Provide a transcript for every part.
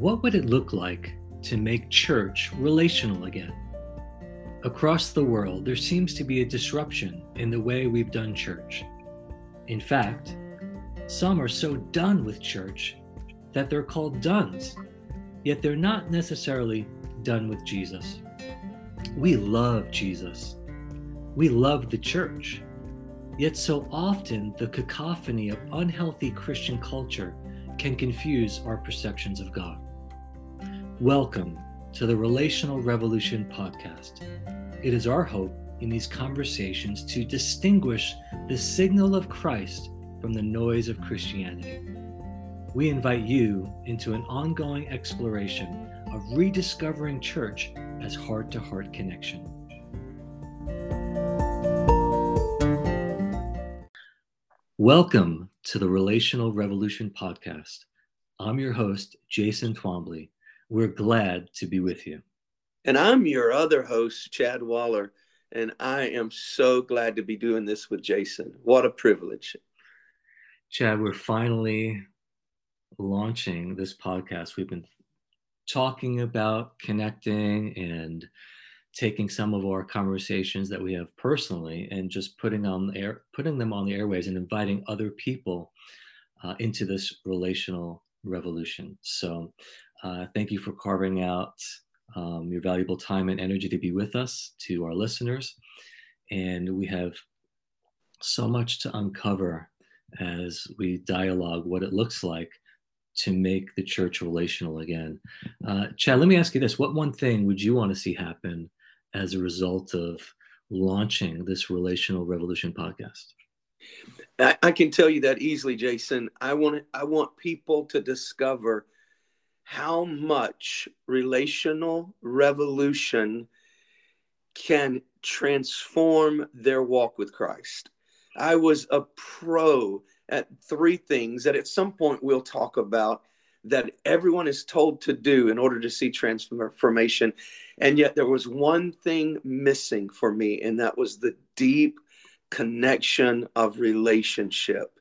What would it look like to make church relational again? Across the world, there seems to be a disruption in the way we've done church. In fact, some are so done with church that they're called dones, yet they're not necessarily done with Jesus. We love Jesus. We love the church. Yet so often the cacophony of unhealthy Christian culture can confuse our perceptions of God. Welcome to the Relational Revolution podcast. It is our hope in these conversations to distinguish the signal of Christ from the noise of Christianity. We invite you into an ongoing exploration of rediscovering church as heart to heart connection. Welcome to the Relational Revolution podcast. I'm your host, Jason Twombly. We're glad to be with you. And I'm your other host, Chad Waller. And I am so glad to be doing this with Jason. What a privilege. Chad, we're finally launching this podcast. We've been talking about connecting and taking some of our conversations that we have personally and just putting on the air, putting them on the airways and inviting other people uh, into this relational revolution. So, uh, thank you for carving out um, your valuable time and energy to be with us, to our listeners, and we have so much to uncover as we dialogue what it looks like to make the church relational again. Uh, Chad, let me ask you this: What one thing would you want to see happen as a result of launching this Relational Revolution podcast? I, I can tell you that easily, Jason. I want I want people to discover how much relational revolution can transform their walk with Christ. I was a pro at three things that at some point we'll talk about that everyone is told to do in order to see transformation. And yet there was one thing missing for me, and that was the deep connection of relationship.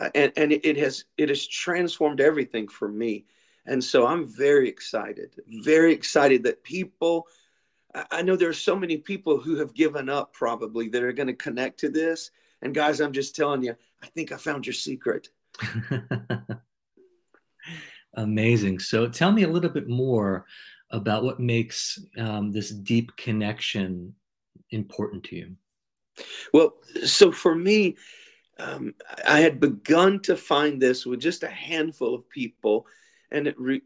Uh, and and it has it has transformed everything for me. And so I'm very excited, very excited that people I know there are so many people who have given up probably that are going to connect to this. And guys, I'm just telling you, I think I found your secret. Amazing. So tell me a little bit more about what makes um, this deep connection important to you. Well, so for me, um, I had begun to find this with just a handful of people, and re-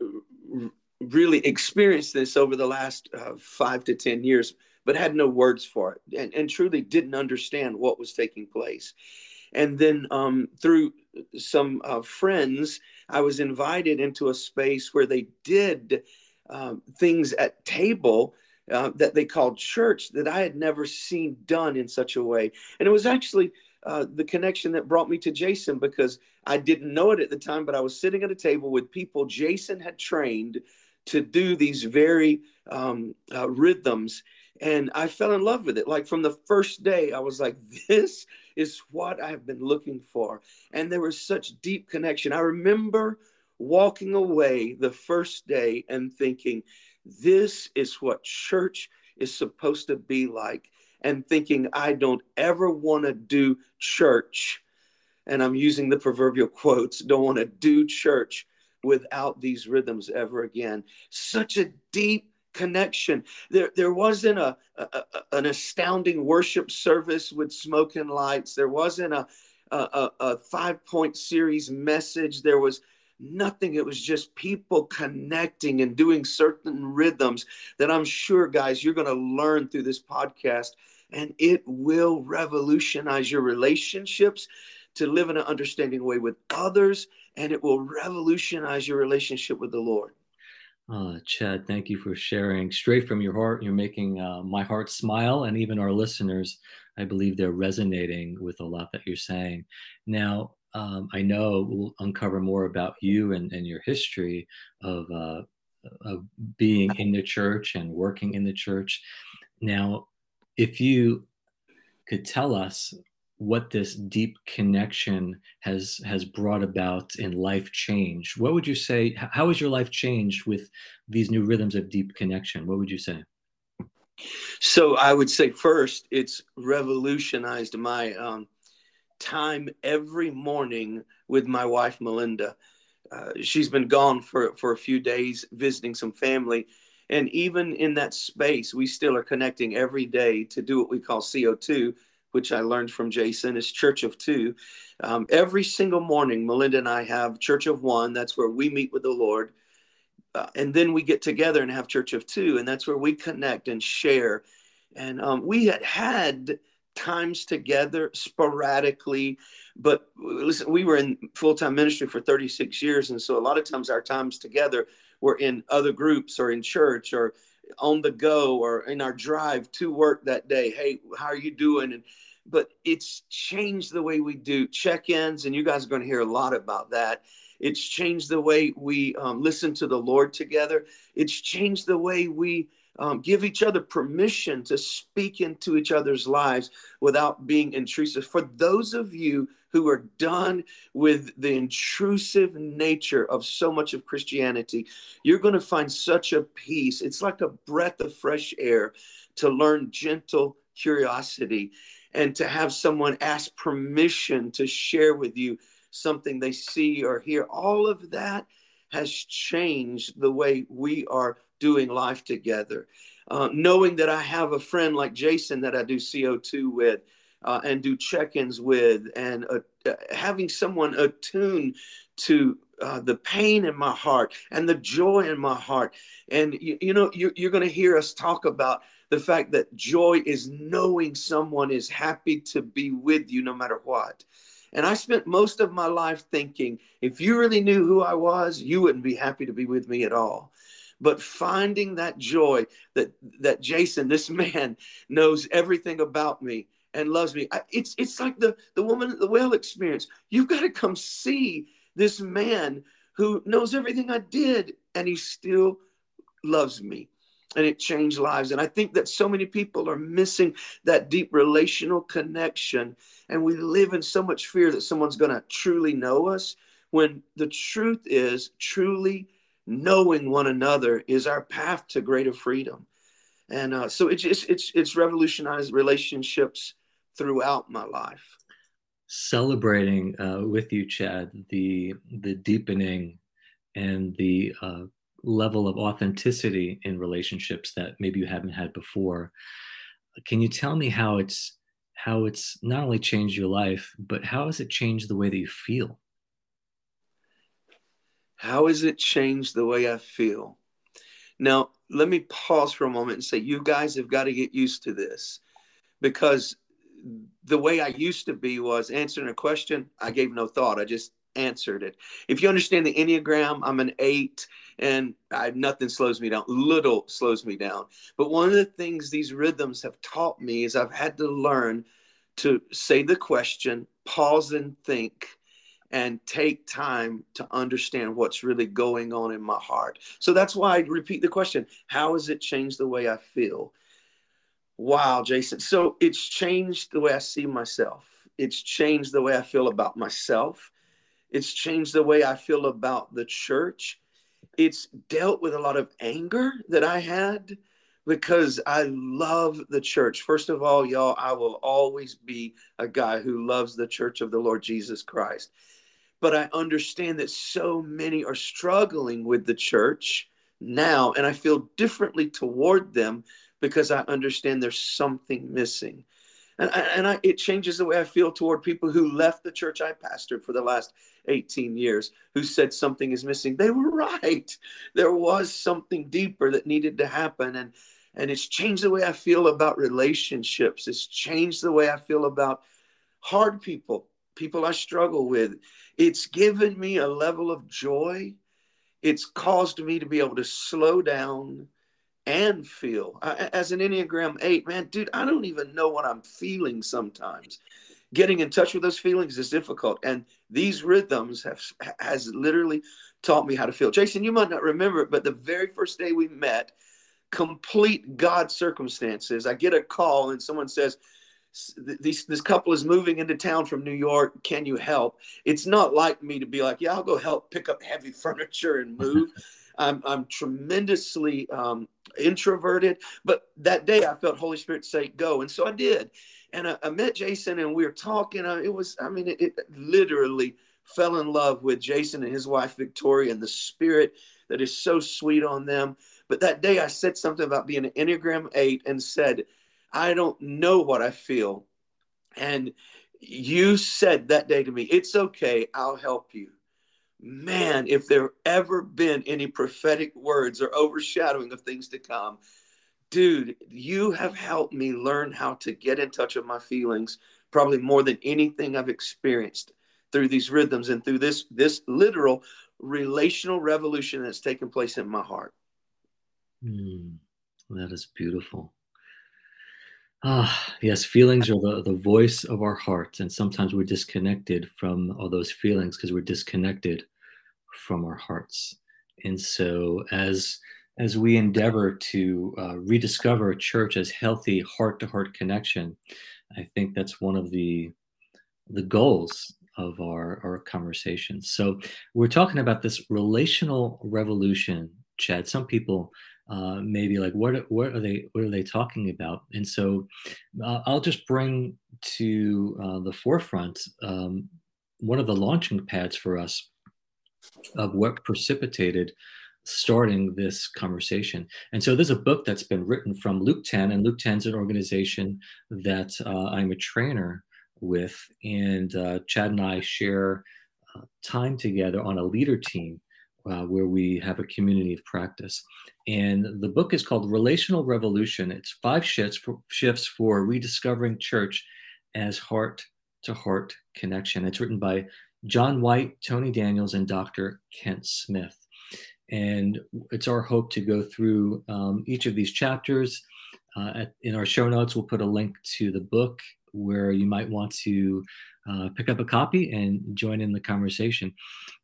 really experienced this over the last uh, five to 10 years, but had no words for it and, and truly didn't understand what was taking place. And then um, through some uh, friends, I was invited into a space where they did um, things at table uh, that they called church that I had never seen done in such a way. And it was actually uh, the connection that brought me to Jason because I didn't know it at the time, but I was sitting at a table with people Jason had trained to do these very um, uh, rhythms. And I fell in love with it. Like from the first day, I was like, this is what I've been looking for. And there was such deep connection. I remember walking away the first day and thinking, this is what church is supposed to be like. And thinking, I don't ever want to do church. And I'm using the proverbial quotes don't want to do church without these rhythms ever again. Such a deep connection. There, there wasn't a, a, an astounding worship service with smoke and lights. There wasn't a, a, a five point series message. There was nothing. It was just people connecting and doing certain rhythms that I'm sure, guys, you're going to learn through this podcast. And it will revolutionize your relationships to live in an understanding way with others, and it will revolutionize your relationship with the Lord. Uh, Chad, thank you for sharing straight from your heart. You're making uh, my heart smile, and even our listeners, I believe they're resonating with a lot that you're saying. Now, um, I know we'll uncover more about you and, and your history of, uh, of being in the church and working in the church. Now, if you could tell us what this deep connection has has brought about in life change. What would you say? How has your life changed with these new rhythms of deep connection? What would you say? So I would say first, it's revolutionized my um, time every morning with my wife Melinda. Uh, she's been gone for for a few days visiting some family, and even in that space, we still are connecting every day to do what we call CO2, which I learned from Jason, is Church of Two. Um, every single morning, Melinda and I have Church of One. That's where we meet with the Lord. Uh, and then we get together and have Church of Two, and that's where we connect and share. And um, we had had times together sporadically, but listen, we were in full time ministry for 36 years, and so a lot of times our times together were in other groups or in church or on the go or in our drive to work that day. Hey, how are you doing? And but it's changed the way we do check-ins, and you guys are going to hear a lot about that. It's changed the way we um, listen to the Lord together. It's changed the way we um, give each other permission to speak into each other's lives without being intrusive. For those of you who are done with the intrusive nature of so much of Christianity, you're going to find such a peace. It's like a breath of fresh air to learn gentle curiosity and to have someone ask permission to share with you something they see or hear. All of that has changed the way we are doing life together. Uh, knowing that I have a friend like Jason that I do CO2 with uh, and do check ins with, and uh, uh, having someone attuned to uh, the pain in my heart and the joy in my heart. And you, you know, you, you're going to hear us talk about the fact that joy is knowing someone is happy to be with you no matter what. And I spent most of my life thinking, if you really knew who I was, you wouldn't be happy to be with me at all. But finding that joy that that Jason, this man, knows everything about me and loves me. It's it's like the the woman at the well experience. You've got to come see this man who knows everything I did, and he still loves me and it changed lives. And I think that so many people are missing that deep relational connection. And we live in so much fear that someone's going to truly know us when the truth is truly knowing one another is our path to greater freedom. And uh, so it's, it's, it's, it's revolutionized relationships throughout my life. Celebrating uh, with you, Chad, the, the deepening and the uh, level of authenticity in relationships that maybe you haven't had before. Can you tell me how it's how it's not only changed your life, but how has it changed the way that you feel? How has it changed the way I feel? Now, let me pause for a moment and say, you guys have got to get used to this because the way I used to be was answering a question, I gave no thought. I just answered it. If you understand the Enneagram, I'm an eight and I, nothing slows me down. Little slows me down. But one of the things these rhythms have taught me is I've had to learn to say the question, pause and think, and take time to understand what's really going on in my heart. So that's why I repeat the question How has it changed the way I feel? Wow, Jason. So it's changed the way I see myself. It's changed the way I feel about myself. It's changed the way I feel about the church. It's dealt with a lot of anger that I had because I love the church. First of all, y'all, I will always be a guy who loves the church of the Lord Jesus Christ. But I understand that so many are struggling with the church now, and I feel differently toward them because I understand there's something missing. And, and I, it changes the way I feel toward people who left the church I pastored for the last 18 years, who said something is missing. They were right. There was something deeper that needed to happen. And, and it's changed the way I feel about relationships. It's changed the way I feel about hard people, people I struggle with. It's given me a level of joy. It's caused me to be able to slow down and feel. I, as an Enneagram 8, man, dude, I don't even know what I'm feeling sometimes. Getting in touch with those feelings is difficult. And these rhythms have has literally taught me how to feel. Jason, you might not remember it, but the very first day we met, complete God circumstances, I get a call and someone says, this this couple is moving into town from New York. Can you help? It's not like me to be like, yeah, I'll go help pick up heavy furniture and move. I'm I'm tremendously um, introverted, but that day I felt Holy Spirit say go, and so I did. And I, I met Jason, and we were talking. Uh, it was, I mean, it, it literally fell in love with Jason and his wife Victoria and the spirit that is so sweet on them. But that day I said something about being an Enneagram 8 and said, I don't know what I feel. And you said that day to me, It's okay, I'll help you. Man, if there ever been any prophetic words or overshadowing of things to come, dude, you have helped me learn how to get in touch with my feelings probably more than anything I've experienced through these rhythms and through this this literal relational revolution that's taken place in my heart. Mm, that is beautiful. Ah, yes, feelings are the, the voice of our hearts, and sometimes we're disconnected from all those feelings because we're disconnected from our hearts. And so, as as we endeavor to uh, rediscover church as healthy heart-to-heart connection, I think that's one of the the goals of our our conversations. So we're talking about this relational revolution, Chad. Some people uh, maybe like what what are they what are they talking about? And so uh, I'll just bring to uh, the forefront um, one of the launching pads for us of what precipitated starting this conversation. And so there's a book that's been written from Luke 10, and Luke 10 is an organization that uh, I'm a trainer with, and uh, Chad and I share uh, time together on a leader team uh, where we have a community of practice. And the book is called Relational Revolution. It's five shifts for, shifts for rediscovering church as heart to heart connection. It's written by John White, Tony Daniels, and Dr. Kent Smith. And it's our hope to go through um, each of these chapters. Uh, at, in our show notes, we'll put a link to the book where you might want to uh, pick up a copy and join in the conversation.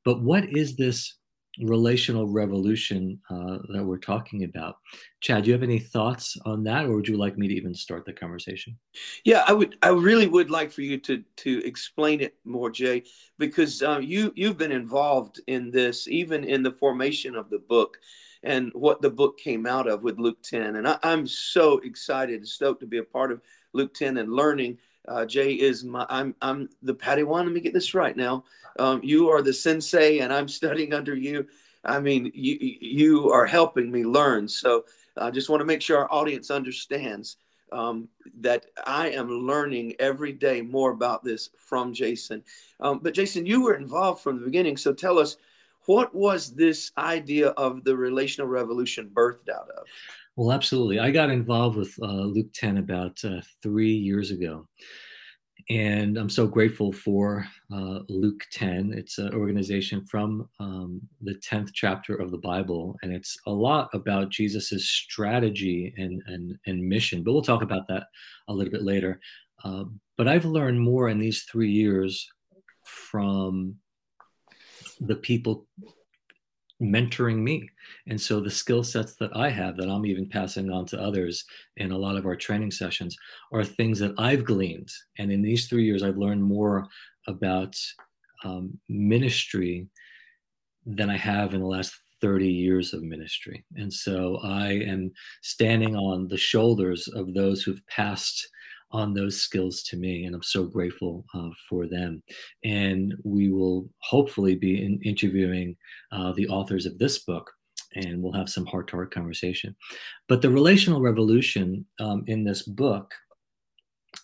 But what is this relational revolution uh, that we're talking about. Chad, do you have any thoughts on that, or would you like me to even start the conversation? Yeah, I would. I really would like for you to to explain it more, Jay, because uh, you you've been involved in this, even in the formation of the book and what the book came out of with Luke 10. And I, am so excited and stoked to be a part of Luke 10 and learning. Uh, Jay is my, I'm, I'm the Padawan. Let me get this right now. Um, you are the sensei, and I'm studying under you. I mean, you you are helping me learn. So I just want to make sure our audience understands um, that I am learning every day more about this from Jason. Um, but Jason, you were involved from the beginning. So tell us, what was this idea of the relational revolution birthed out of? Well, absolutely. I got involved with uh, Luke 10 about uh, three years ago. And I'm so grateful for uh, Luke 10. It's an organization from um, the 10th chapter of the Bible. And it's a lot about Jesus' strategy and, and, and mission. But we'll talk about that a little bit later. Uh, but I've learned more in these three years from the people mentoring me. And so the skill sets that I have that I'm even passing on to others in a lot of our training sessions are things that I've gleaned. And in these three years, I've learned more about um, ministry than I have in the last 30 years of ministry. And so I am standing on the shoulders of those who've passed on those skills to me, and I'm so grateful uh, for them. And we will hopefully be in interviewing uh, the authors of this book, and we'll have some heart to heart conversation. But the relational revolution um, in this book,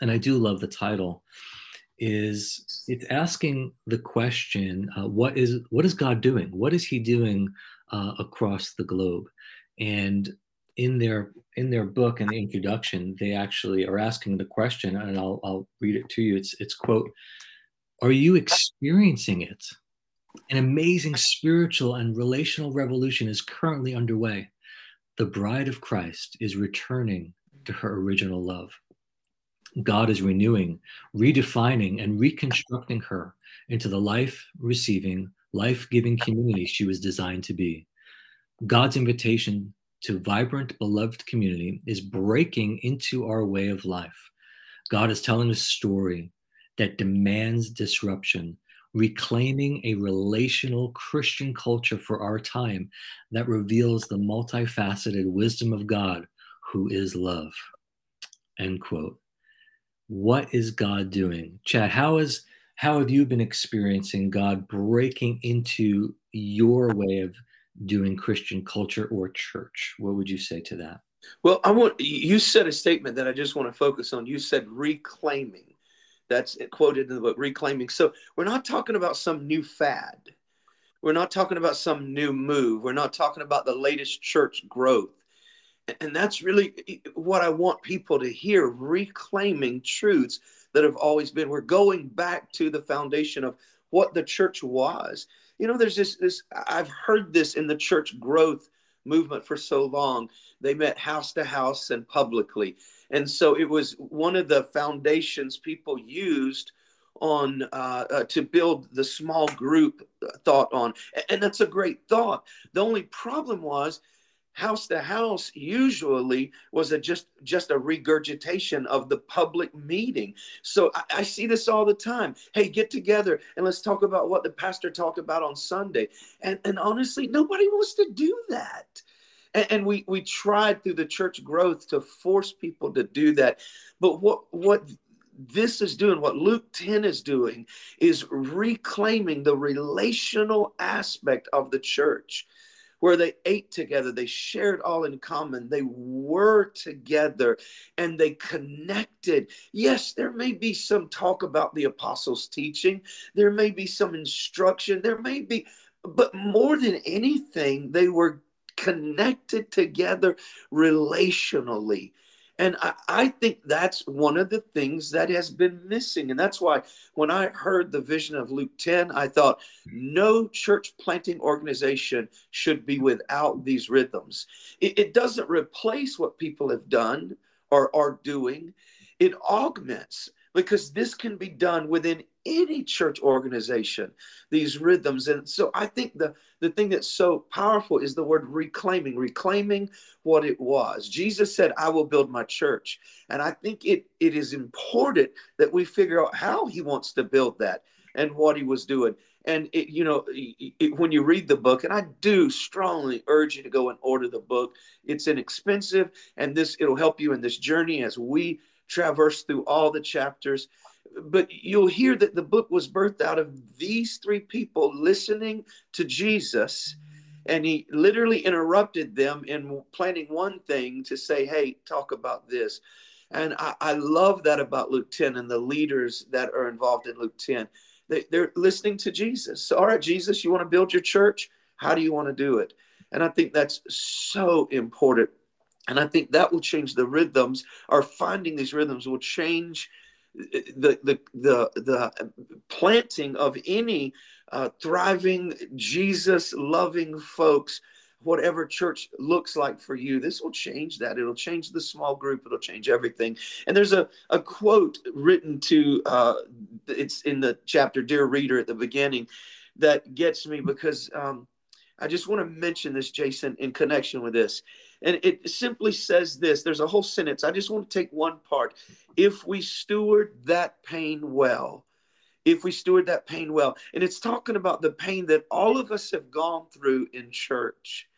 and I do love the title, is it's asking the question: uh, What is what is God doing? What is He doing uh, across the globe? And in their in their book in the introduction, they actually are asking the question, and I'll I'll read it to you. It's it's quote, "Are you experiencing it? An amazing spiritual and relational revolution is currently underway. The bride of Christ is returning to her original love. God is renewing, redefining, and reconstructing her into the life receiving, life giving community she was designed to be. God's invitation to vibrant, beloved community is breaking into our way of life. God is telling a story that demands disruption, reclaiming a relational Christian culture for our time that reveals the multifaceted wisdom of God, who is love. End quote. What is God doing? Chad, how is how have you been experiencing God breaking into your way of doing Christian culture or church? What would you say to that? Well, I want you said a statement that I just want to focus on. You said reclaiming. That's quoted in the book, reclaiming. So we're not talking about some new fad. We're not talking about some new move. We're not talking about the latest church growth. And that's really what I want people to hear reclaiming truths that have always been. We're going back to the foundation of what the church was. You know, there's this, this I've heard this in the church growth movement for so long. They met house to house and publicly. And so it was one of the foundations people used on uh, uh, to build the small group thought on. And that's a great thought. The only problem was house to house usually was a just just a regurgitation of the public meeting. So I, I, see this all the time. Hey get together and let's talk about what the pastor talked about on sunday. And and honestly nobody wants to do that. And, and we we tried through the church growth to force people to do that. But what what this is doing, what Luke 10 is doing, is reclaiming the relational aspect of the church where they ate together, they shared all in common, they were together, and they connected. Yes, there may be some talk about the apostles' teaching, there may be some instruction, there may be, but more than anything, they were connected together relationally. And I, I, think that's one of the things that has been missing. And that's why when I heard the vision of Luke 10, I thought no church planting organization should be without these rhythms. It, it doesn't replace what people have done or are doing, it augments because this can be done within any church organization these rhythms. And so i think the the thing that's so powerful is the word reclaiming reclaiming what it was. Jesus said i will build my church. And i think it it is important that we figure out how he wants to build that and what he was doing. And it, you know it, when you read the book and i do strongly urge you to go and order the book. It's inexpensive and this it'll help you in this journey as we traverse through all the chapters but you'll hear that the book was birthed out of these three people listening to Jesus. And he literally interrupted them in planning one thing to say, hey, talk about this. And I, I love that about Luke 10 and the leaders that are involved in Luke 10. They, they're listening to Jesus. So, all right, Jesus, you want to build your church? How do you want to do it? And I think that's so important. And I think that will change the rhythms, or finding these rhythms will change the the the the planting of any uh, thriving Jesus loving folks whatever church looks like for you. This will change that. It'll change the small group. It'll change everything. And there's a, a quote written to uh, it's in the chapter dear reader at the beginning that gets me because um, i just want to mention this jason in connection with this and it simply says this there's a whole sentence. I just want to take one part. If we steward that pain well, if we steward that pain well. And it's talking about the pain that all of us have gone through in church.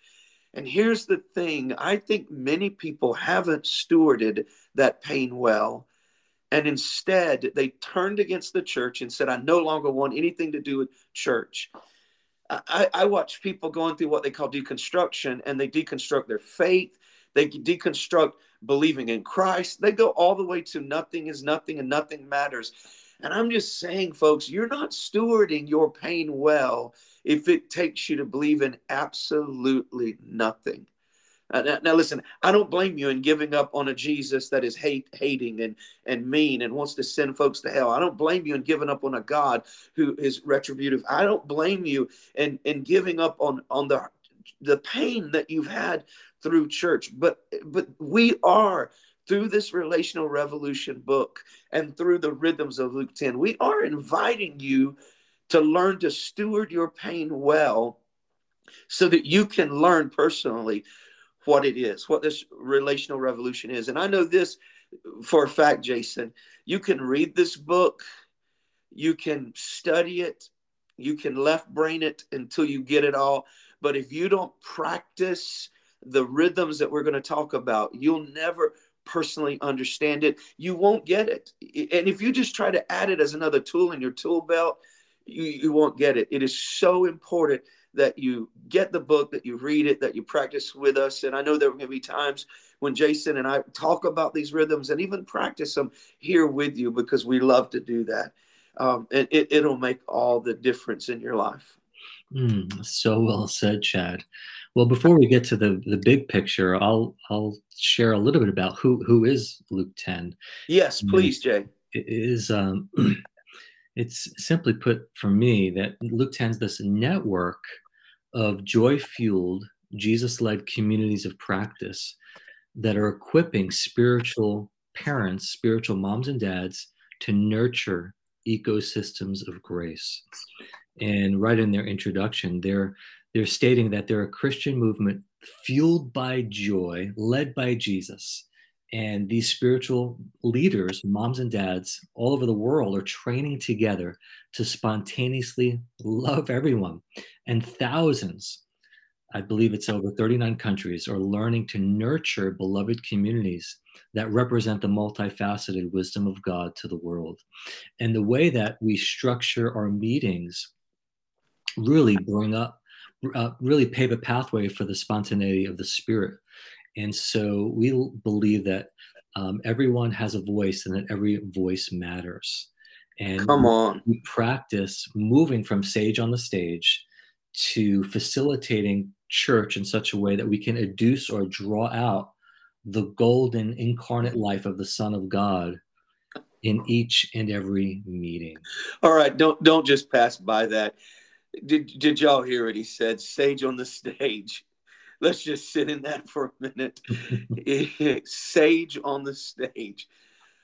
And here's the thing I think many people haven't stewarded that pain well. And instead, they turned against the church and said, I no longer want anything to do with church. I, I watch people going through what they call deconstruction and they deconstruct their faith, they deconstruct believing in Christ. They go all the way to nothing is nothing and nothing matters. And I'm just saying, folks, you're not stewarding your pain well if it takes you to believe in absolutely nothing. Uh, now, now, listen, I don't blame you in giving up on a Jesus that is hate, hating, and and mean, and wants to send folks to hell. I don't blame you in giving up on a God who is retributive. I don't blame you in in giving up on on the the pain that you've had through church. But but we are through this relational revolution book and through the rhythms of Luke 10, we are inviting you to learn to steward your pain well so that you can learn personally what it is, what this relational revolution is. And I know this for a fact, Jason, you can read this book, you can study it, you can left brain it until you get it all. But if you don't practice the rhythms that we're going to talk about, you'll never personally understand it. You won't get it. And if you just try to add it as another tool in your tool belt, you, you won't get it. It is so important that you get the book, that you read it, that you practice with us. And I know there are going to be times when Jason and I talk about these rhythms and even practice them here with you because we love to do that. Um, and it, it'll make all the difference in your life. Mm, so well said, Chad. Well, before we get to the, the big picture, I'll I'll share a little bit about who who is Luke 10. Yes, please, Jay. It is um, it's simply put for me that Luke 10 is this network of joy fueled, Jesus led communities of practice that are equipping spiritual parents, spiritual moms and dads to nurture ecosystems of grace. And right in their introduction, they're they're stating that they're a Christian movement fueled by joy, led by Jesus. And these spiritual leaders, moms and dads all over the world, are training together to spontaneously love everyone. And thousands, I believe it's over 39 countries, are learning to nurture beloved communities that represent the multifaceted wisdom of God to the world. And the way that we structure our meetings really bring up, uh, really pave a pathway for the spontaneity of the Spirit. And so we believe that um, everyone has a voice and that every voice matters. And come on, we practice moving from sage on the stage to facilitating church in such a way that we can educe or draw out the golden incarnate life of the Son of God in each and every meeting. All right, don't don't just pass by that. Did did y'all hear what he said? Sage on the stage. Let's just sit in that for a minute. Sage on the stage.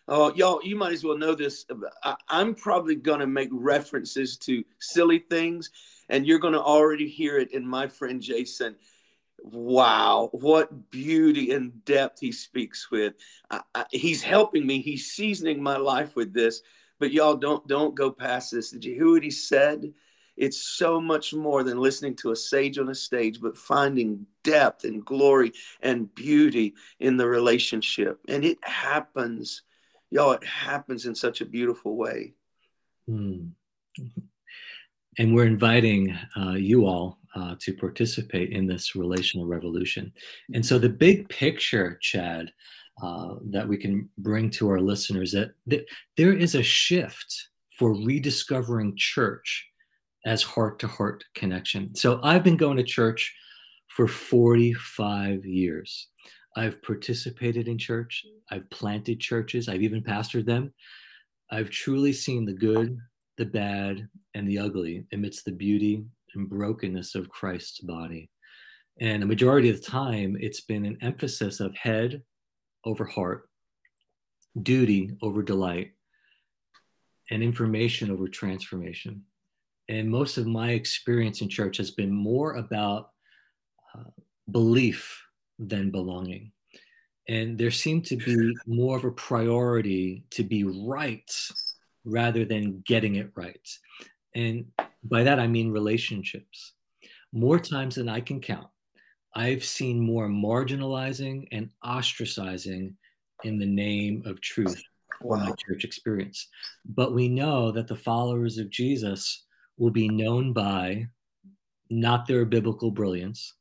Oh, y'all, you might as well know this. I, I'm probably going to make references to silly things, and you're going to already hear it in my friend Jason. Wow, what beauty and depth he speaks with. I, I, he's helping me. He's seasoning my life with this. But y'all, don't don't go past this. Did you hear what he said? It's so much more than listening to a sage on a stage, but finding depth and glory and beauty in the relationship. And it happens, y'all, it happens in such a beautiful way. Hmm. And we're inviting uh, you all uh, to participate in this relational revolution. And so the big picture, Chad, uh, that we can bring to our listeners that, that there is a shift for rediscovering church as heart to heart connection. So I've been going to church for 45 years. I've participated in church, I've planted churches, I've even pastored them. I've truly seen the good, the bad, and the ugly amidst the beauty and brokenness of Christ's body. And a majority of the time, it's been an emphasis of head over heart, duty over delight, and information over transformation and most of my experience in church has been more about uh, belief than belonging. And there seemed to be more of a priority to be right rather than getting it right. And by that, I mean relationships. More times than I can count, I've seen more marginalizing and ostracizing in the name of truth wow. my church experience. But we know that the followers of Jesus will be known by not their biblical brilliance,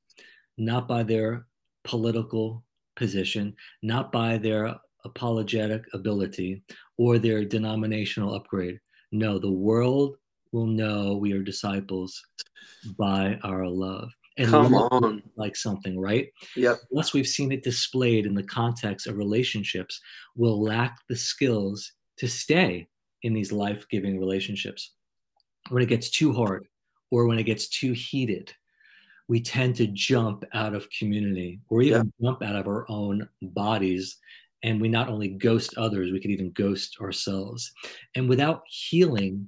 not by their political position, not by their apologetic ability or their denominational upgrade. No, the world will know we are disciples by our love. And Come on. like something, right? Yep. Unless we've seen it displayed in the context of relationships, we'll lack the skills to stay in these life giving relationships when it gets too hard or when it gets too heated, we tend to jump out of community or even yeah. jump out of our own bodies. And we not only ghost others, we can even ghost ourselves. And without healing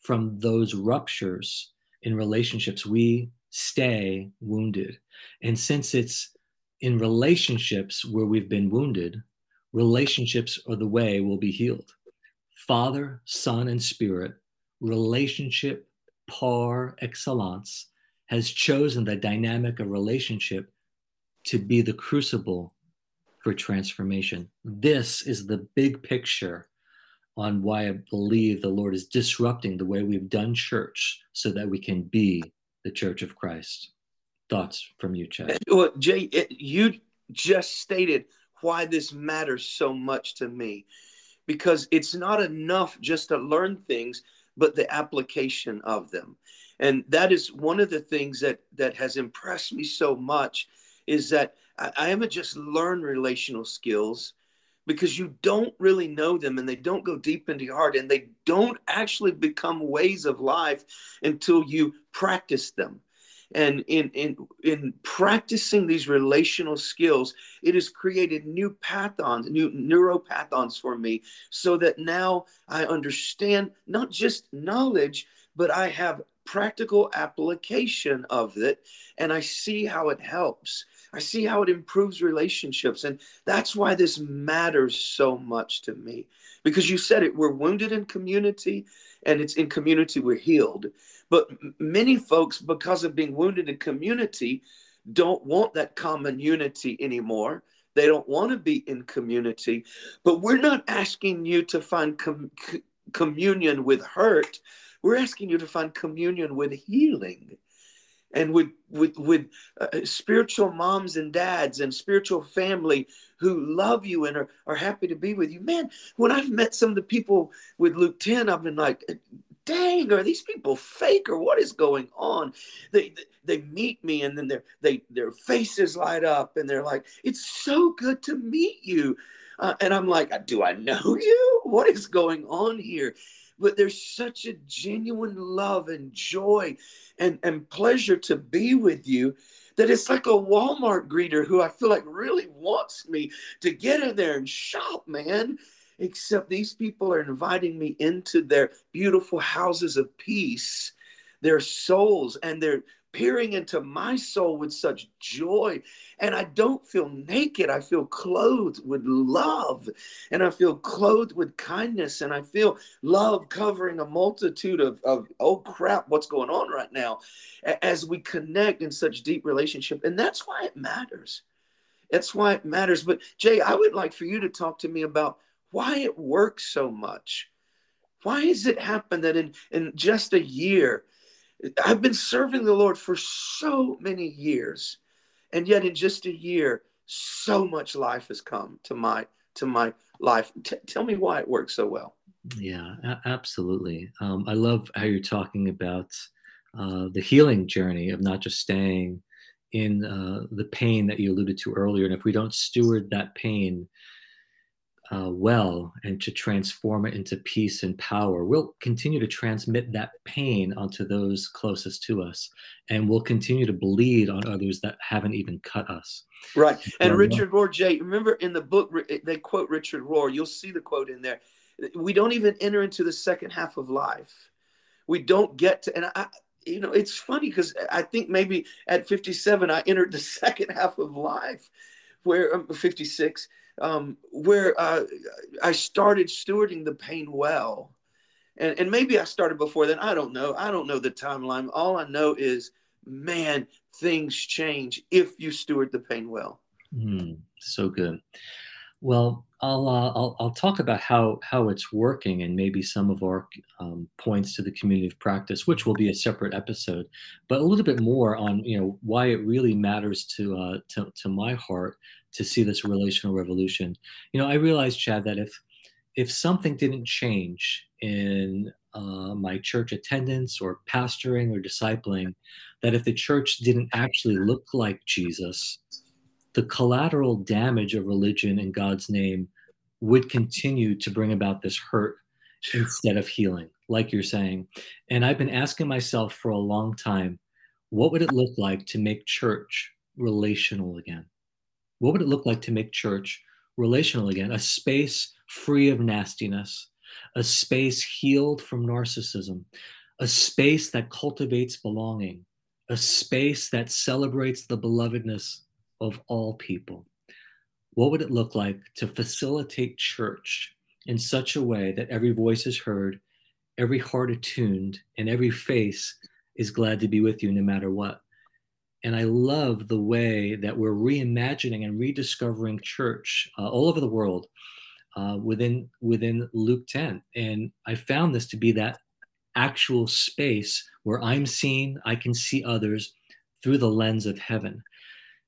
from those ruptures in relationships, we stay wounded. And since it's in relationships where we've been wounded, relationships are the way we'll be healed. Father, Son, and Spirit, relationship par excellence, has chosen the dynamic of relationship to be the crucible for transformation. This is the big picture on why I believe the Lord is disrupting the way we've done church so that we can be the church of Christ. Thoughts from you, Chad? Uh, well, Jay, it, you just stated why this matters so much to me because it's not enough just to learn things, but the application of them. And that is one of the things that that has impressed me so much is that I, I haven't just learned relational skills because you don't really know them and they don't go deep into your heart and they don't actually become ways of life until you practice them and in in in practicing these relational skills it has created new pathons new neuropathons for me so that now i understand not just knowledge but i have practical application of it and i see how it helps. I see how it improves relationships and that's why this matters so much to me. Because you said it we're wounded in community and it's in community we're healed but many folks, because of being wounded in community, don't want that common unity anymore. They don't want to be in community. But we're not asking you to find com- communion with hurt. We're asking you to find communion with healing and with with with uh, spiritual moms and dads and spiritual family who love you and are, are happy to be with you man when i've met some of the people with luke 10 i've been like dang, are these people fake or what is going on? They they meet me and then their they their faces light up and they're like, it's so good to meet you. Uh, and I'm like, do I know you? What is going on here? But there's such a genuine love and joy and, and pleasure to be with you that it's like a Walmart greeter who I feel like really wants me to get in there and shop, man. Except these people are inviting me into their beautiful houses of peace, their souls, and they're peering into my soul with such joy. And I don't feel naked. I feel clothed with love. And I feel clothed with kindness. And I feel love covering a multitude of, of oh crap, what's going on right now as we connect in such deep relationship. And that's why it matters. That's why it matters. But Jay, I would like for you to talk to me about why it works so much. Why has it happened that in, in just a year, I've been serving the Lord for so many years, and yet in just a year, so much life has come to my to my life. T- tell me why it works so well. Yeah, a- absolutely. Um, I love how you're talking about uh, the healing journey of not just staying in uh, the pain that you alluded to earlier, and if we don't steward that pain uh, well and to transform it into peace and power, we'll continue to transmit that pain onto those closest to us. And we'll continue to bleed on others that haven't even cut us. Right. And Richard Rohr, Jay, remember in the book, they quote Richard Rohr. You'll see the quote in there. We don't even enter into the second half of life. We don't get to, and I, you know, it's funny because I think maybe at 57, I entered the second half of life where I'm um, 56 um, where uh, I started stewarding the pain well. And, and maybe I started before then. I don't know. I don't know the timeline. All I know is, man, things change if you steward the pain well. Mm, so good. Well, I'll, uh, I'll, I'll talk about how how it's working and maybe some of our um, points to the community of practice, which will be a separate episode, but a little bit more on you know why it really matters to uh, to, to my heart to see this relational revolution. You know, I realized, Chad, that if if something didn't change in uh, my church attendance or pastoring or discipling, that if the church didn't actually look like Jesus, the collateral damage of religion in God's name would continue to bring about this hurt instead of healing, like you're saying. And I've been asking myself for a long time, what would it look like to make church relational again? What would it look like to make church relational again? A space free of nastiness, a space healed from narcissism, a space that cultivates belonging, a space that celebrates the belovedness of all people. what would it look like to facilitate church in such a way that every voice is heard, every heart attuned, and every face is glad to be with you no matter what? And I love the way that we're reimagining and rediscovering church uh, all over the world uh, within within Luke 10. And I found this to be that actual space where I'm seen, I can see others through the lens of heaven.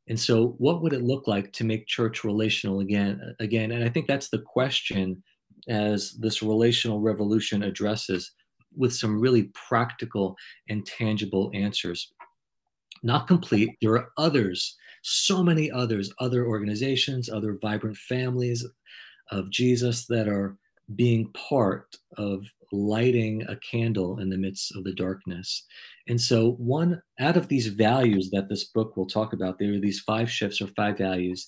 And so, what would it look like to make church relational again? Again, and I think that's the question as this relational revolution addresses with some really practical and tangible answers. Not complete. There are others, so many others, other organizations, other vibrant families of Jesus that are being part of lighting a candle in the midst of the darkness. And so, one out of these values that this book will talk about, there are these five shifts or five values.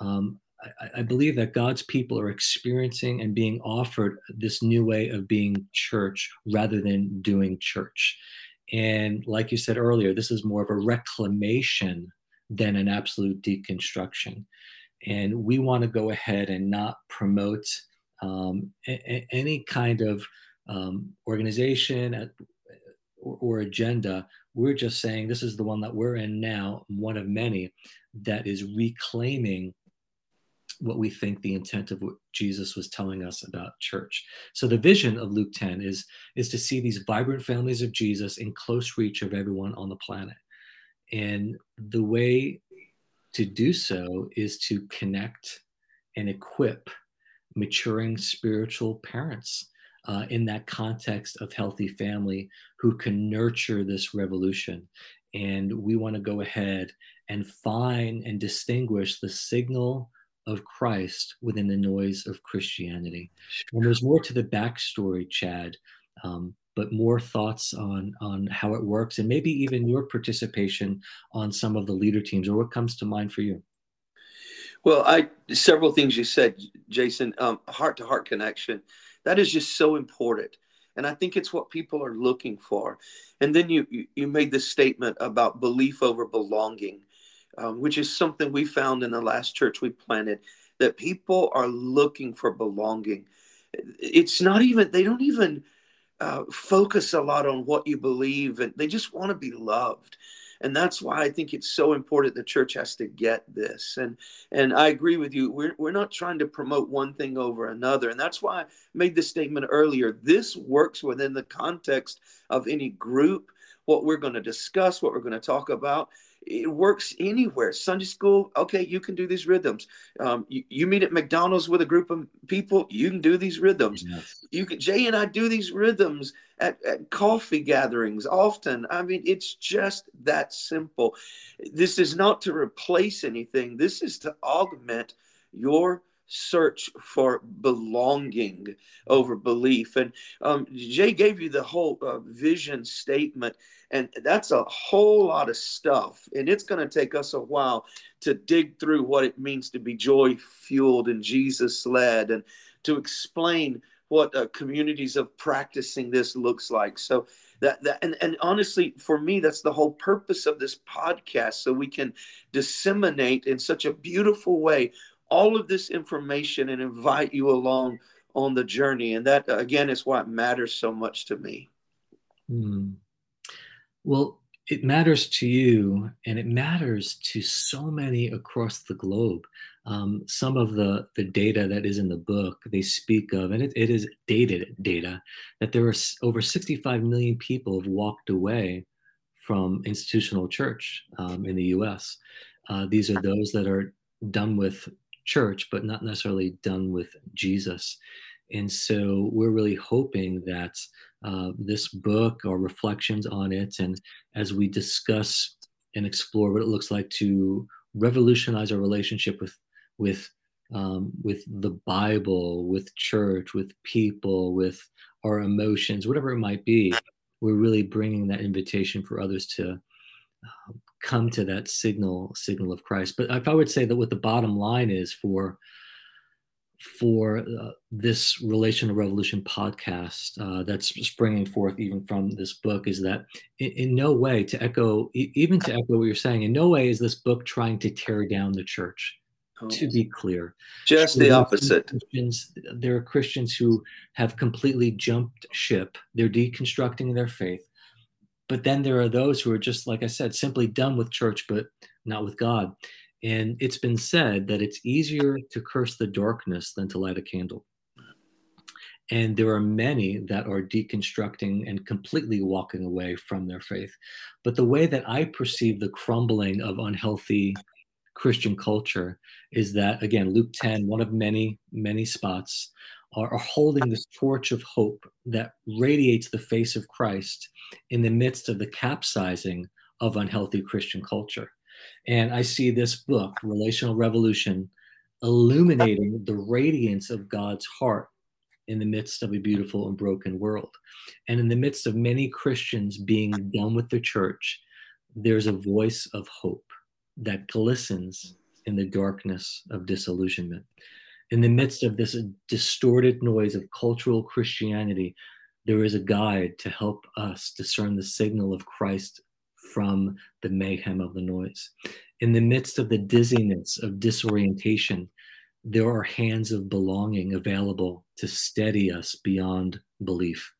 Um, I, I, believe that God's people are experiencing and being offered this new way of being church rather than doing church. And like you said earlier, this is more of a reclamation than an absolute deconstruction. And we want to go ahead and not promote um, a- any kind of um, organization at, or, or agenda. We're just saying this is the one that we're in now, one of many that is reclaiming what we think the intent of what Jesus was telling us about church. So the vision of Luke 10 is is to see these vibrant families of Jesus in close reach of everyone on the planet. And the way to do so is to connect and equip maturing spiritual parents uh, in that context of healthy family who can nurture this revolution. And we want to go ahead and find and distinguish the signal of Christ within the noise of Christianity. And there's more to the backstory, Chad, um, but more thoughts on on how it works, and maybe even your participation on some of the leader teams, or what comes to mind for you. Well, I several things you said, Jason. Heart to heart connection, that is just so important, and I think it's what people are looking for. And then you you, you made this statement about belief over belonging, um, which is something we found in the last church we planted. That people are looking for belonging. It's not even they don't even uh, focus a lot on what you believe, and they just want to be loved and that's why I think it's so important the church has to get this. And and I agree with you. We're we're not trying to promote one thing over another, and that's why I made the statement earlier. This works within the context of any group. What we're going to discuss, what we're going to talk about, it works anywhere. Sunday school, okay, you can do these rhythms. Um, you, you, meet at McDonald's with a group of people, you can do these rhythms. Yes. You can Jay and I do these rhythms at, at coffee gatherings often. I mean, it's just that simple. This is not to replace anything. This is to augment your search for belonging over belief. And um, Jay gave you the whole uh, vision statement, and that's a whole lot of stuff. And it's going to take us a while to dig through what it means to be joy fueled and Jesus led, and to explain what uh, communities of practicing this looks like. So that, that and, and honestly for me that's the whole purpose of this podcast so we can disseminate in such a beautiful way all of this information and invite you along on the journey. And that, again, is why it matters so much to me. Hmm. Well, it matters to you and it matters to so many across the globe. Um, some of the, the data that is in the book, they speak of, and it, it is dated data, that there are over 65 million people have walked away from institutional church um, in the US. Uh, these are those that are done with church, but not necessarily done with Jesus. And so we're really hoping that uh, this book or reflections on it, and as we discuss and explore what it looks like to revolutionize our relationship with with um, with the Bible, with church, with people, with our emotions, whatever it might be, we're really bringing that invitation for others to come to that signal signal of Christ. But if I would say that what the bottom line is for for uh, this relational revolution podcast uh, that's springing forth even from this book is that in, in no way to echo even to echo what you're saying in no way is this book trying to tear down the church to be clear. Just the opposite. Christians, there are Christians who have completely jumped ship. They're deconstructing their faith. But then there are those who are just, like I said, simply done with church, but not with God. And it's been said that it's easier to curse the darkness than to light a candle. And there are many that are deconstructing and completely walking away from their faith. But the way that I perceive the crumbling of unhealthy Christian culture is that, again, Luke 10, one of many, many spots, are, are holding this torch of hope that radiates the face of Christ in the midst of the capsizing of unhealthy Christian culture. And I see this book, Relational Revolution, illuminating the radiance of God's heart in the midst of a beautiful and broken world. And in the midst of many Christians being done with the church, there's a voice of hope that glistens in the darkness of disillusionment. In the midst of this distorted noise of cultural Christianity, there is a guide to help us discern the signal of Christ from the mayhem of the noise. In the midst of the dizziness of disorientation, there are hands of belonging available to steady us beyond belief.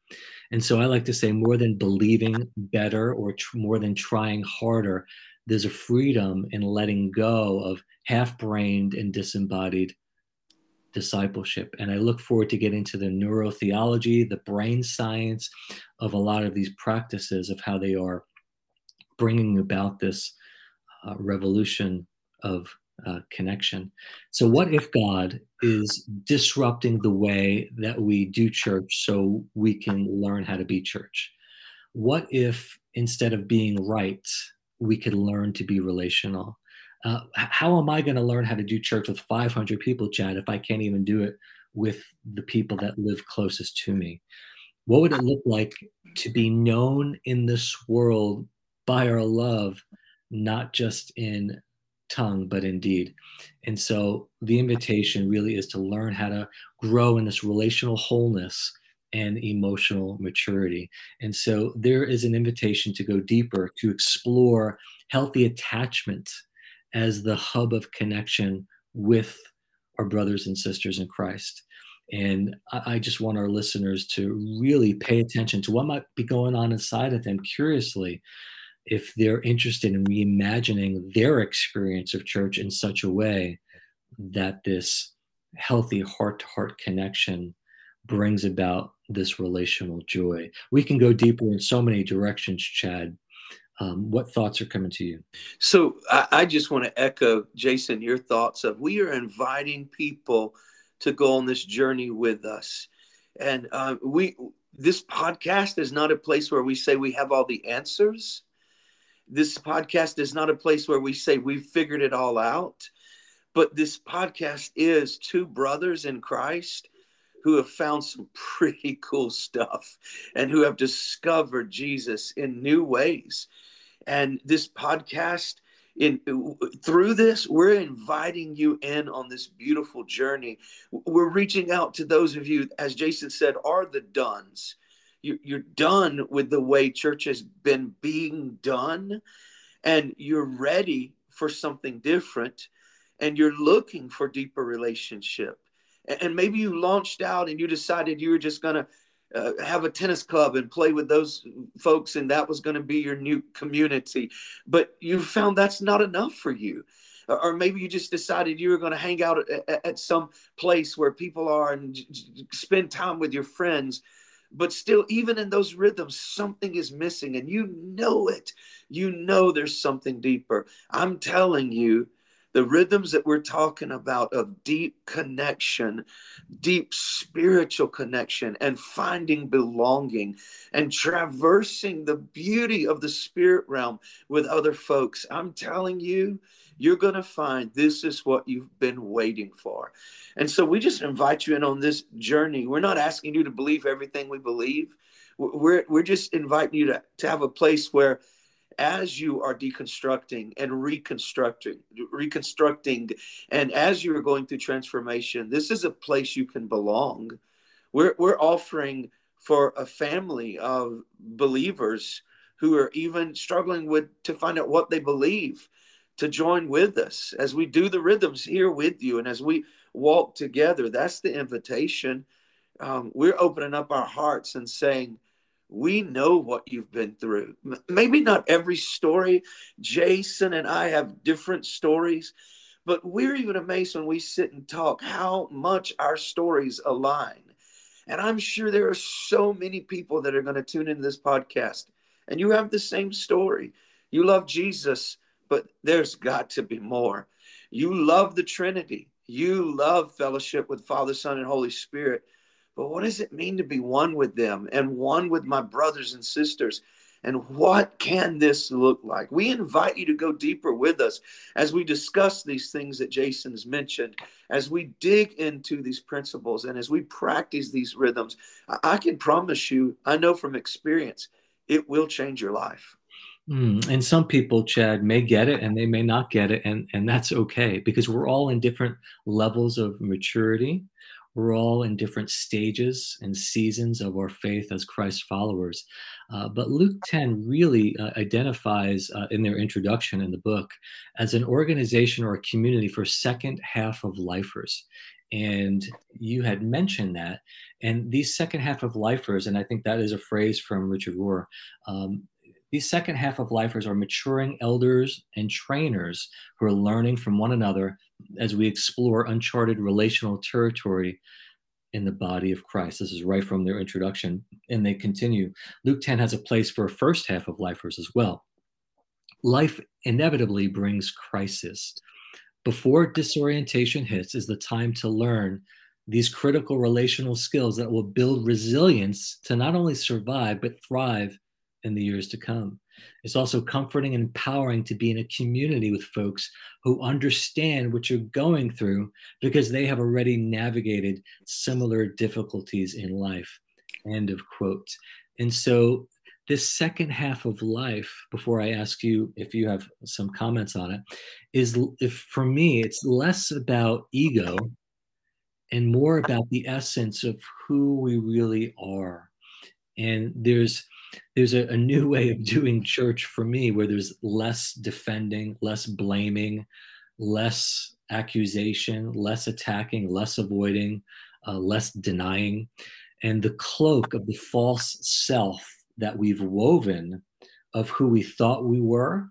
And so I like to say more than believing better or tr- more than trying harder, there's a freedom in letting go of half brained and disembodied discipleship. And I look forward to getting to the neurotheology, the brain science of a lot of these practices of how they are bringing about this uh, revolution of uh, connection. So, what if God is disrupting the way that we do church so we can learn how to be church? What if instead of being right, we could learn to be relational? Uh, how am I going to learn how to do church with 500 people, Chad, if I can't even do it with the people that live closest to me? What would it look like to be known in this world by our love, not just in tongue, but in deed? And so the invitation really is to learn how to grow in this relational wholeness and emotional maturity. And so there is an invitation to go deeper, to explore healthy attachment as the hub of connection with our brothers and sisters in Christ. And I, just want our listeners to really pay attention to what might be going on inside of them curiously if they're interested in reimagining their experience of church in such a way that this healthy heart to heart connection brings about this relational joy. We can go deeper in so many directions, Chad. Um, what thoughts are coming to you? So I, I just want to echo, Jason, your thoughts of we are inviting people to go on this journey with us. And uh, we this podcast is not a place where we say we have all the answers. This podcast is not a place where we say we've figured it all out. But this podcast is two brothers in Christ who have found some pretty cool stuff and who have discovered Jesus in new ways. And this podcast, in through this, we're inviting you in on this beautiful journey. We're reaching out to those of you, as Jason said, are the dones. You're done with the way church has been being done, and you're ready for something different, and you're looking for deeper relationship and maybe you launched out and you decided you were just going to uh, have a tennis club and play with those folks and that was going to be your new community. But you found that's not enough for you. Or maybe you just decided you were going to hang out at, at, some place where people are and spend time with your friends. But still even in those rhythms something is missing and you know it. You know there's something deeper. I'm telling you the rhythms that we're talking about of deep connection, deep spiritual connection, and finding belonging and traversing the beauty of the spirit realm with other folks. I'm telling you, you're going to find this is what you've been waiting for. And so we just invite you in on this journey. We're not asking you to believe everything we believe. We're, we're just inviting you to, to have a place where as you are deconstructing and reconstructing reconstructing and as you are going through transformation this is a place you can belong we're, we're offering for a family of believers who are even struggling with to find out what they believe to join with us as we do the rhythms here with you and as we walk together. That's the invitation. Um, we're opening up our hearts and saying, we know what you've been through. Maybe not every story. Jason and I have different stories, but we're even amazed when we sit and talk how much our stories align. And I'm sure there are so many people that are going to tune into this podcast, and you have the same story. You love Jesus, but there's got to be more. You love the Trinity, you love fellowship with Father, Son, and Holy Spirit but what does it mean to be one with them and one with my brothers and sisters? And what can this look like? We invite you to go deeper with us as we discuss these things that Jason's mentioned, as we dig into these principles, and as we practice these rhythms. I can promise you, I know from experience, it will change your life. Mm, and some people, Chad, may get it and they may not get it, and, and that's okay because we're all in different levels of maturity. We're all in different stages and seasons of our faith as Christ followers. Uh, but Luke 10 really uh, identifies uh, in their introduction in the book as an organization or a community for second half of lifers. And you had mentioned that. And these second half of lifers, and I think that is a phrase from Richard Rohr, um, these second half of lifers are maturing elders and trainers who are learning from one another as we explore uncharted relational territory in the body of Christ. This is right from their introduction. And they continue Luke 10 has a place for first half of lifers as well. Life inevitably brings crisis. Before disorientation hits is the time to learn these critical relational skills that will build resilience to not only survive, but thrive in the years to come. It's also comforting and empowering to be in a community with folks who understand what you're going through because they have already navigated similar difficulties in life. End of quote. And so, this second half of life, before I ask you if you have some comments on it, is if for me, it's less about ego and more about the essence of who we really are. And there's there's a, a, new way of doing church for me where there's less defending, less blaming, less accusation, less attacking, less avoiding, uh, less denying. And the cloak of the false self that we've woven of who we thought we were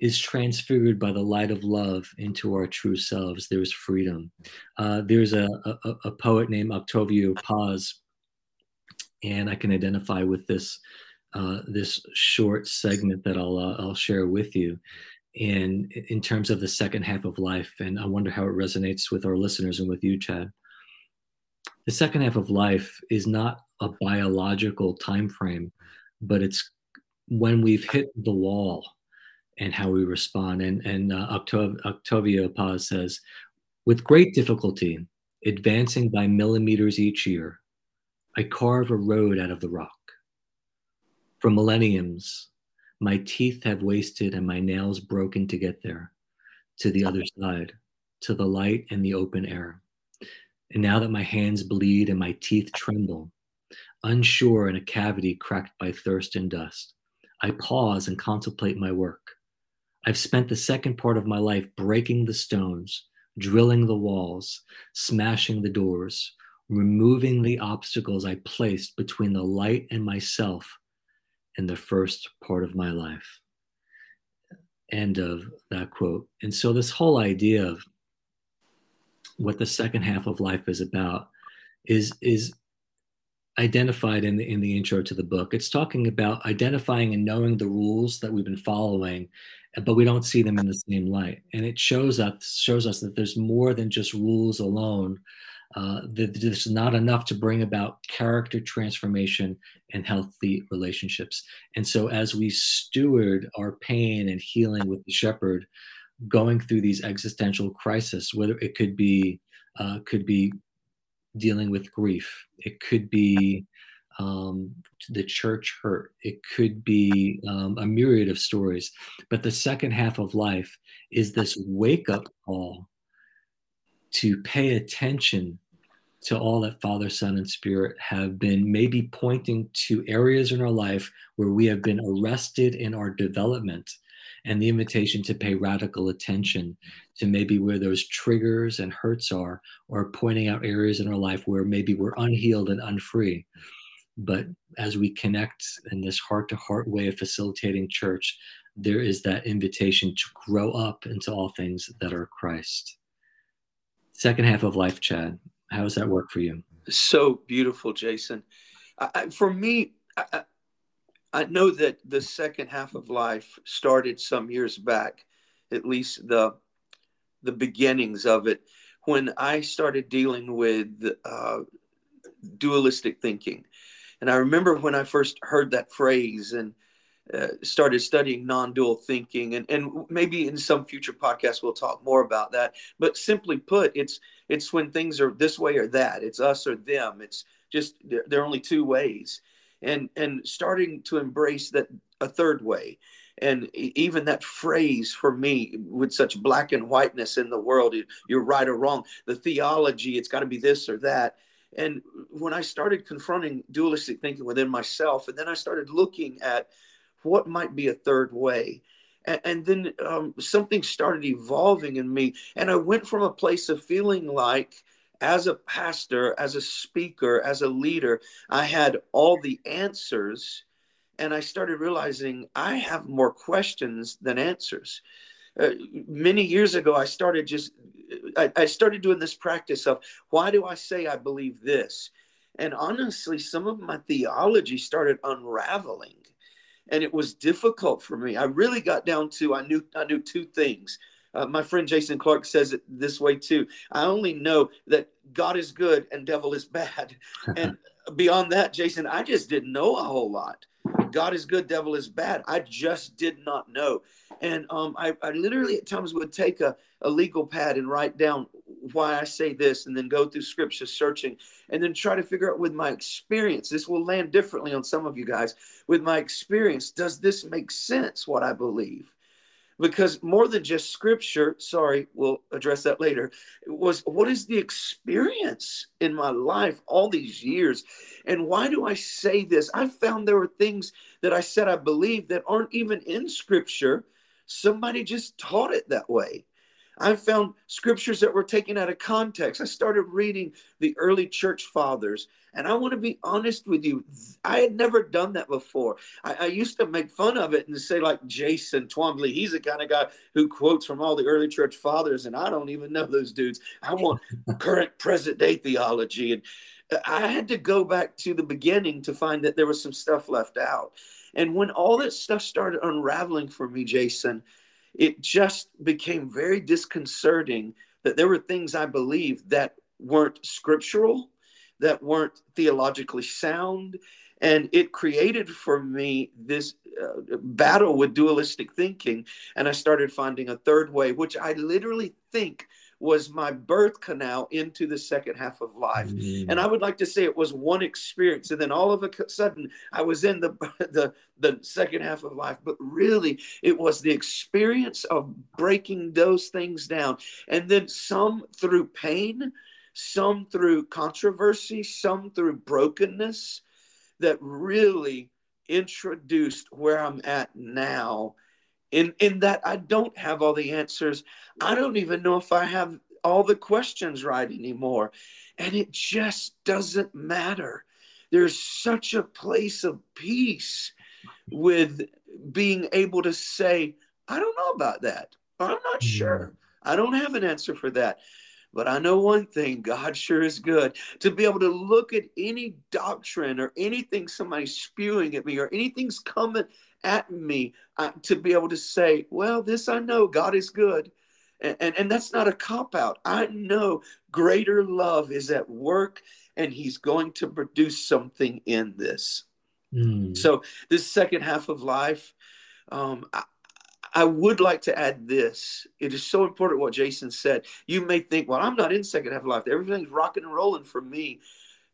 is transfigured by the light of love into our true selves. There's freedom. Uh, there's a, a, a, poet named Octavio Paz and I can identify with this uh, this short segment that I'll uh, I'll share with you, and in terms of the second half of life, and I wonder how it resonates with our listeners and with you, Chad. The second half of life is not a biological time frame, but it's when we've hit the wall and how we respond. And and uh, Octav- Octavio Paz says, with great difficulty, advancing by millimeters each year, I carve a road out of the rock. For millenniums, my teeth have wasted and my nails broken to get there, to the other side, to the light and the open air. And now that my hands bleed and my teeth tremble, unsure in a cavity cracked by thirst and dust, I pause and contemplate my work. I've spent the second part of my life breaking the stones, drilling the walls, smashing the doors, removing the obstacles I placed between the light and myself in the first part of my life. End of that quote. And so, this whole idea of what the second half of life is about is, is identified in the, in the intro to the book. It's talking about identifying and knowing the rules that we've been following, uh, but we don't see them in the same light. And it shows us shows us that there's more than just rules alone, uh, that this is not enough to bring about character transformation and healthy relationships. And so, as we steward our pain and healing with the shepherd, going through these existential crises, whether it could be uh, could be dealing with grief, it could be um, the church hurt, it could be um, a myriad of stories. But the second half of life is this wake up call to pay attention to all that Father, Son, and Spirit have been maybe pointing to areas in our life where we have been arrested in our development and the invitation to pay radical attention to maybe where those triggers and hurts are, or pointing out areas in our life where maybe we're unhealed and unfree. But as we connect in this heart to heart way of facilitating church, there is that invitation to grow up into all things that are Christ. Second half of life, Chad, how does that work for you? So beautiful, Jason. I, for me, I, I know that the second half of life started some years back, at least the the beginnings of it, when I started dealing with uh, dualistic thinking. And I remember when I first heard that phrase and uh, started studying non-dual thinking and, and maybe in some future podcast we'll talk more about that. But simply put it's it's when things are this way or that it's us or them it's just there, there are only two ways. And and starting to embrace that a third way. And even that phrase for me with such black and whiteness in the world you're right or wrong the theology it's got to be this or that. And when i started confronting dualistic thinking within myself and then i started looking at what might be a third way. And, and then um, something started evolving in me and i went from a place of feeling like as a pastor as a speaker as a leader i had all the answers and i started realizing i have more questions than answers. Uh, many years ago i started just I, I started doing this practice of why do i say i believe this? And honestly some of my theology started unraveling and it was difficult for me. I really got down to I knew I knew two things. Uh, my friend Jason Clark says it this way too. I only know that God is good and devil is bad, and beyond that, Jason, I just didn't know a whole lot. God is good, devil is bad. I just did not know. And um, I, I literally at times would take a, a legal pad and write down why I say this and then go through scripture searching and then try to figure out with my experience. This will land differently on some of you guys. With my experience, does this make sense what I believe? Because more than just scripture, sorry, we'll address that later, was what is the experience in my life all these years? And why do I say this? I found there were things that I said I believe that aren't even in scripture. Somebody just taught it that way. I found scriptures that were taken out of context. I started reading the early church fathers. And I want to be honest with you, I had never done that before. I, I, used to make fun of it and say, like Jason Twombly, he's the kind of guy who quotes from all the early church fathers, and I don't even know those dudes. I want current present day theology. And uh, I had to go back to the beginning to find that there was some stuff left out. And when all that stuff started unraveling for me, Jason, it just became very disconcerting that there were things I believed that weren't scriptural, that weren't theologically sound. And it created for me this uh, battle with dualistic thinking. And I started finding a third way, which I literally think was my birth canal into the second half of life. Mm-hmm. And I would like to say it was one experience. And then all of a sudden I was in the, the, the second half of life. But really, it was the experience of breaking those things down. And then some through pain, some through controversy, some through brokenness that really introduced where I'm at now in in that I don't have all the answers. I don't even know if I have all the questions right anymore. And it just doesn't matter. There's such a place of peace with being able to say, I don't know about that. I'm not mm-hmm. sure. I don't have an answer for that. But I know one thing God sure is good to be able to look at any doctrine or anything somebody's spewing at me or anything's coming at me uh, to be able to say, well, this I know God is good. And, and, and that's not a cop out. I know greater love is at work and he's going to produce something in this. Mm. So, this second half of life, um, I, I would like to add this. It is so important what Jason said. You may think, well, I'm not in second half of life. Everything's rocking and rolling for me.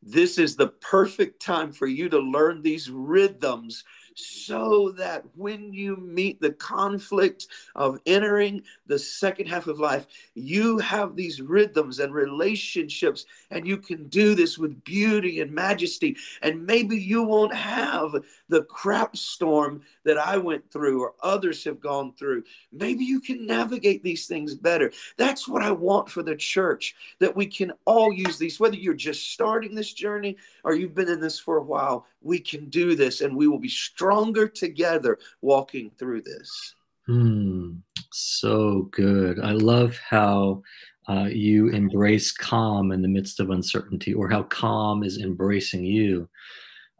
This is the perfect time for you to learn these rhythms so that when you meet the conflict of entering the second half of life, you have these rhythms and relationships, and you can do this with beauty and majesty. And maybe you won't have the crap storm that I went through or others have gone through. Maybe you can navigate these things better. That's what I want for the church that we can all use these, whether you're just starting this journey or you've been in this for a while, we can do this and we will be stronger together walking through this. Hmm, so good. I love how uh, you embrace calm in the midst of uncertainty, or how calm is embracing you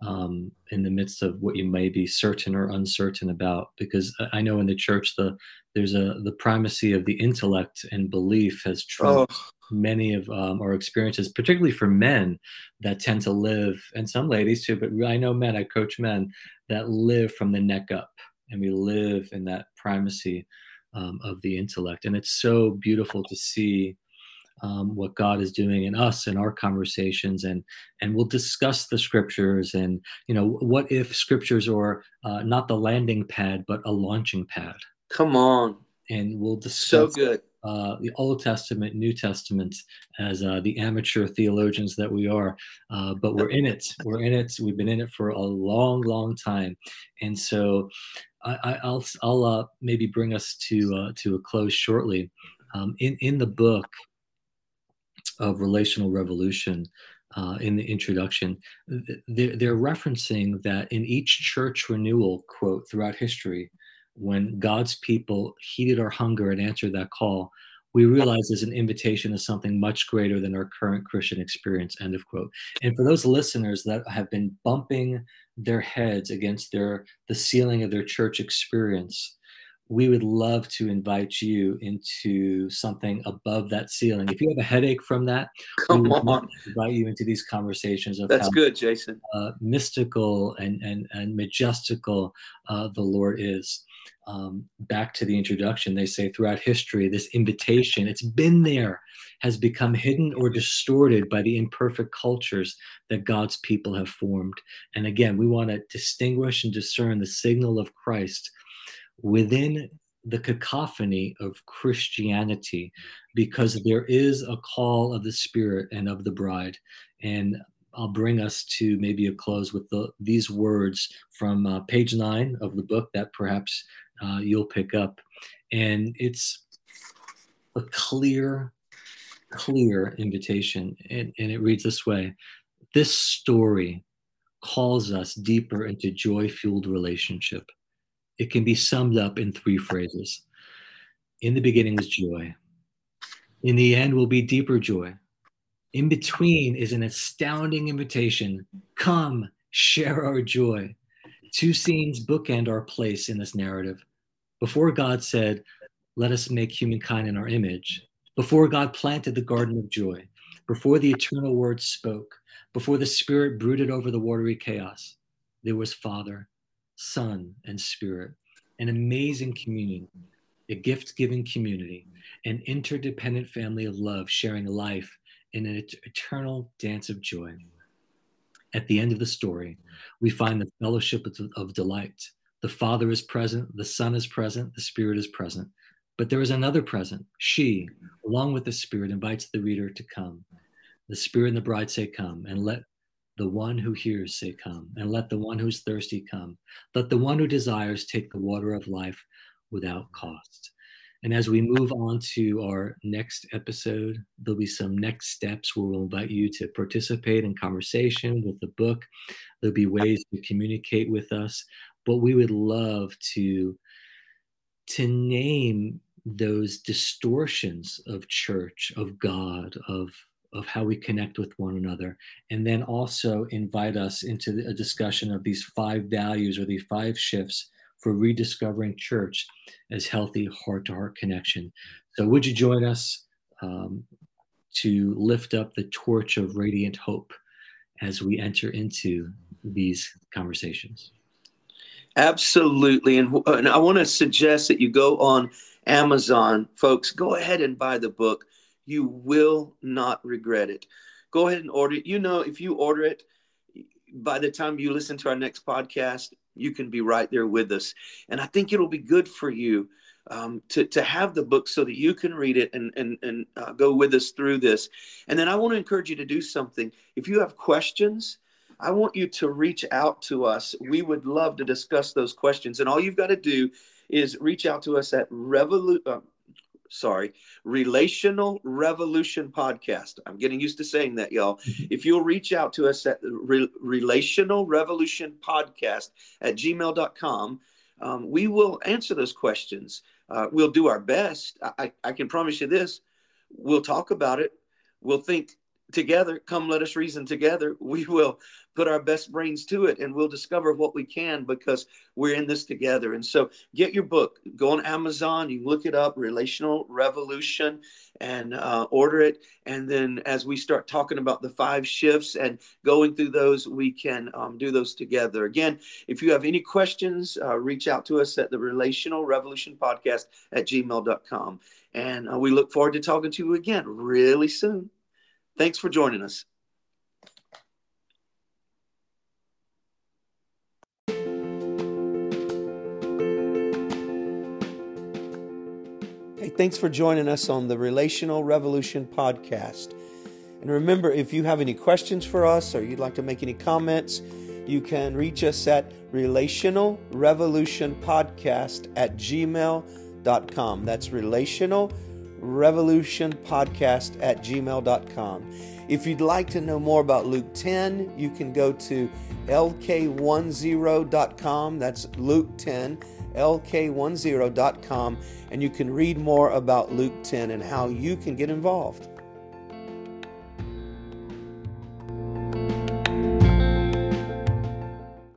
um, in the midst of what you may be certain or uncertain about. Because I know in the church, the there's a the primacy of the intellect and belief has trumped oh. many of um, our experiences, particularly for men that tend to live, and some ladies too. But I know men. I coach men that live from the neck up, and we live in that primacy um, of the intellect, and it's so beautiful to see um, what God is doing in us in our conversations, and and we'll discuss the scriptures and you know what if scriptures are uh, not the landing pad but a launching pad. Come on, and we'll discuss so good. Uh, the Old Testament, New Testament, as uh, the amateur theologians that we are, uh, but we're in it. We're in it. We've been in it for a long, long time, and so I, will I'll uh, maybe bring us to uh, to a close shortly. Um, in in the book, of relational revolution uh, in the introduction, they're, they're referencing that in each church renewal quote throughout history, when God's people heeded our hunger and answered that call, we realize there's an invitation to something much greater than our current Christian experience. End of quote. And for those listeners that have been bumping their heads against their the ceiling of their church experience, we would love to invite you into something above that ceiling. If you have a headache from that, come on, invite you into these conversations of that's how, good, Jason. Uh, mystical and and and majestical uh, the Lord is. Um, back to the introduction, they say throughout history, this invitation, it's been there, has become hidden or distorted by the imperfect cultures that God's people have formed. And again, we want to distinguish and discern the signal of Christ within the cacophony of Christianity because there is a call of the Spirit and of the bride. And I'll bring us to maybe a close with the, these words from uh, page nine of the book that perhaps uh, you'll pick up. And it's a clear, clear invitation. And, and it reads this way This story calls us deeper into joy fueled relationship it can be summed up in three phrases. In the beginning was joy. In the end will be deeper joy. In between is an astounding invitation come, share our joy. Two scenes bookend our place in this narrative. Before God said, Let us make humankind in our image, before God planted the garden of joy, before the eternal word spoke, before the Spirit brooded over the watery chaos, there was Father, Son, and Spirit, an amazing communion, a gift giving community, an interdependent family of love sharing life in an eternal dance of joy. At the end of the story, we find the fellowship of delight. The Father is present, the Son is present, the Spirit is present. But there is another present. She, along with the Spirit, invites the reader to come. The Spirit and the bride say, Come, and let the one who hears say, Come, and let the one who's thirsty come. Let the one who desires take the water of life without cost. And as we move on to our next episode, there'll be some next steps where we'll invite you to participate in conversation with the book. There'll be ways to communicate with us, but we would love to to name those distortions of church, of God, of of how we connect with one another, and then also invite us into a discussion of these five values or these five shifts for rediscovering church as healthy heart to heart connection. So, would you join us um, to lift up the torch of radiant hope as we enter into these conversations? Absolutely. And, and I want to suggest that you go on Amazon, folks, go ahead and buy the book you will not regret it. Go ahead and order it. You know, if you order it, by the time you listen to our next podcast, you can be right there with us. And I think it'll be good for you um, to, to have the book so that you can read it and, and, and uh, go with us through this. And then I want to encourage you to do something. If you have questions, I want you to reach out to us. We would love to discuss those questions. And all you've got to do is reach out to us at Revolu- uh, sorry, Relational Revolution Podcast. I'm getting used to saying that, y'all. If you'll reach out to us at Re- Relational Revolution Podcast at gmail.com, um, we will answer those questions. Uh, we'll do our best. I, I can promise you this we'll talk about it. We'll think together. Come, let us reason together. We will put our best brains to it and we'll discover what we can because we're in this together. And so get your book, go on Amazon, you look it up, Relational Revolution, and uh, order it. And then as we start talking about the five shifts and going through those, we can um, do those together. Again, if you have any questions, uh, reach out to us at the Relational Revolution Podcast at gmail.com. And uh, we look forward to talking to you again really soon. Thanks for joining us. Thanks for joining us on the Relational Revolution podcast. And remember, if you have any questions for us or you'd like to make any comments, you can reach us at relational revolution podcast at gmail.com. That's relational revolutionpodcast at gmail.com. If you'd like to know more about Luke 10, you can go to lk10.com. That's Luke 10, lk10.com, and you can read more about Luke 10 and how you can get involved.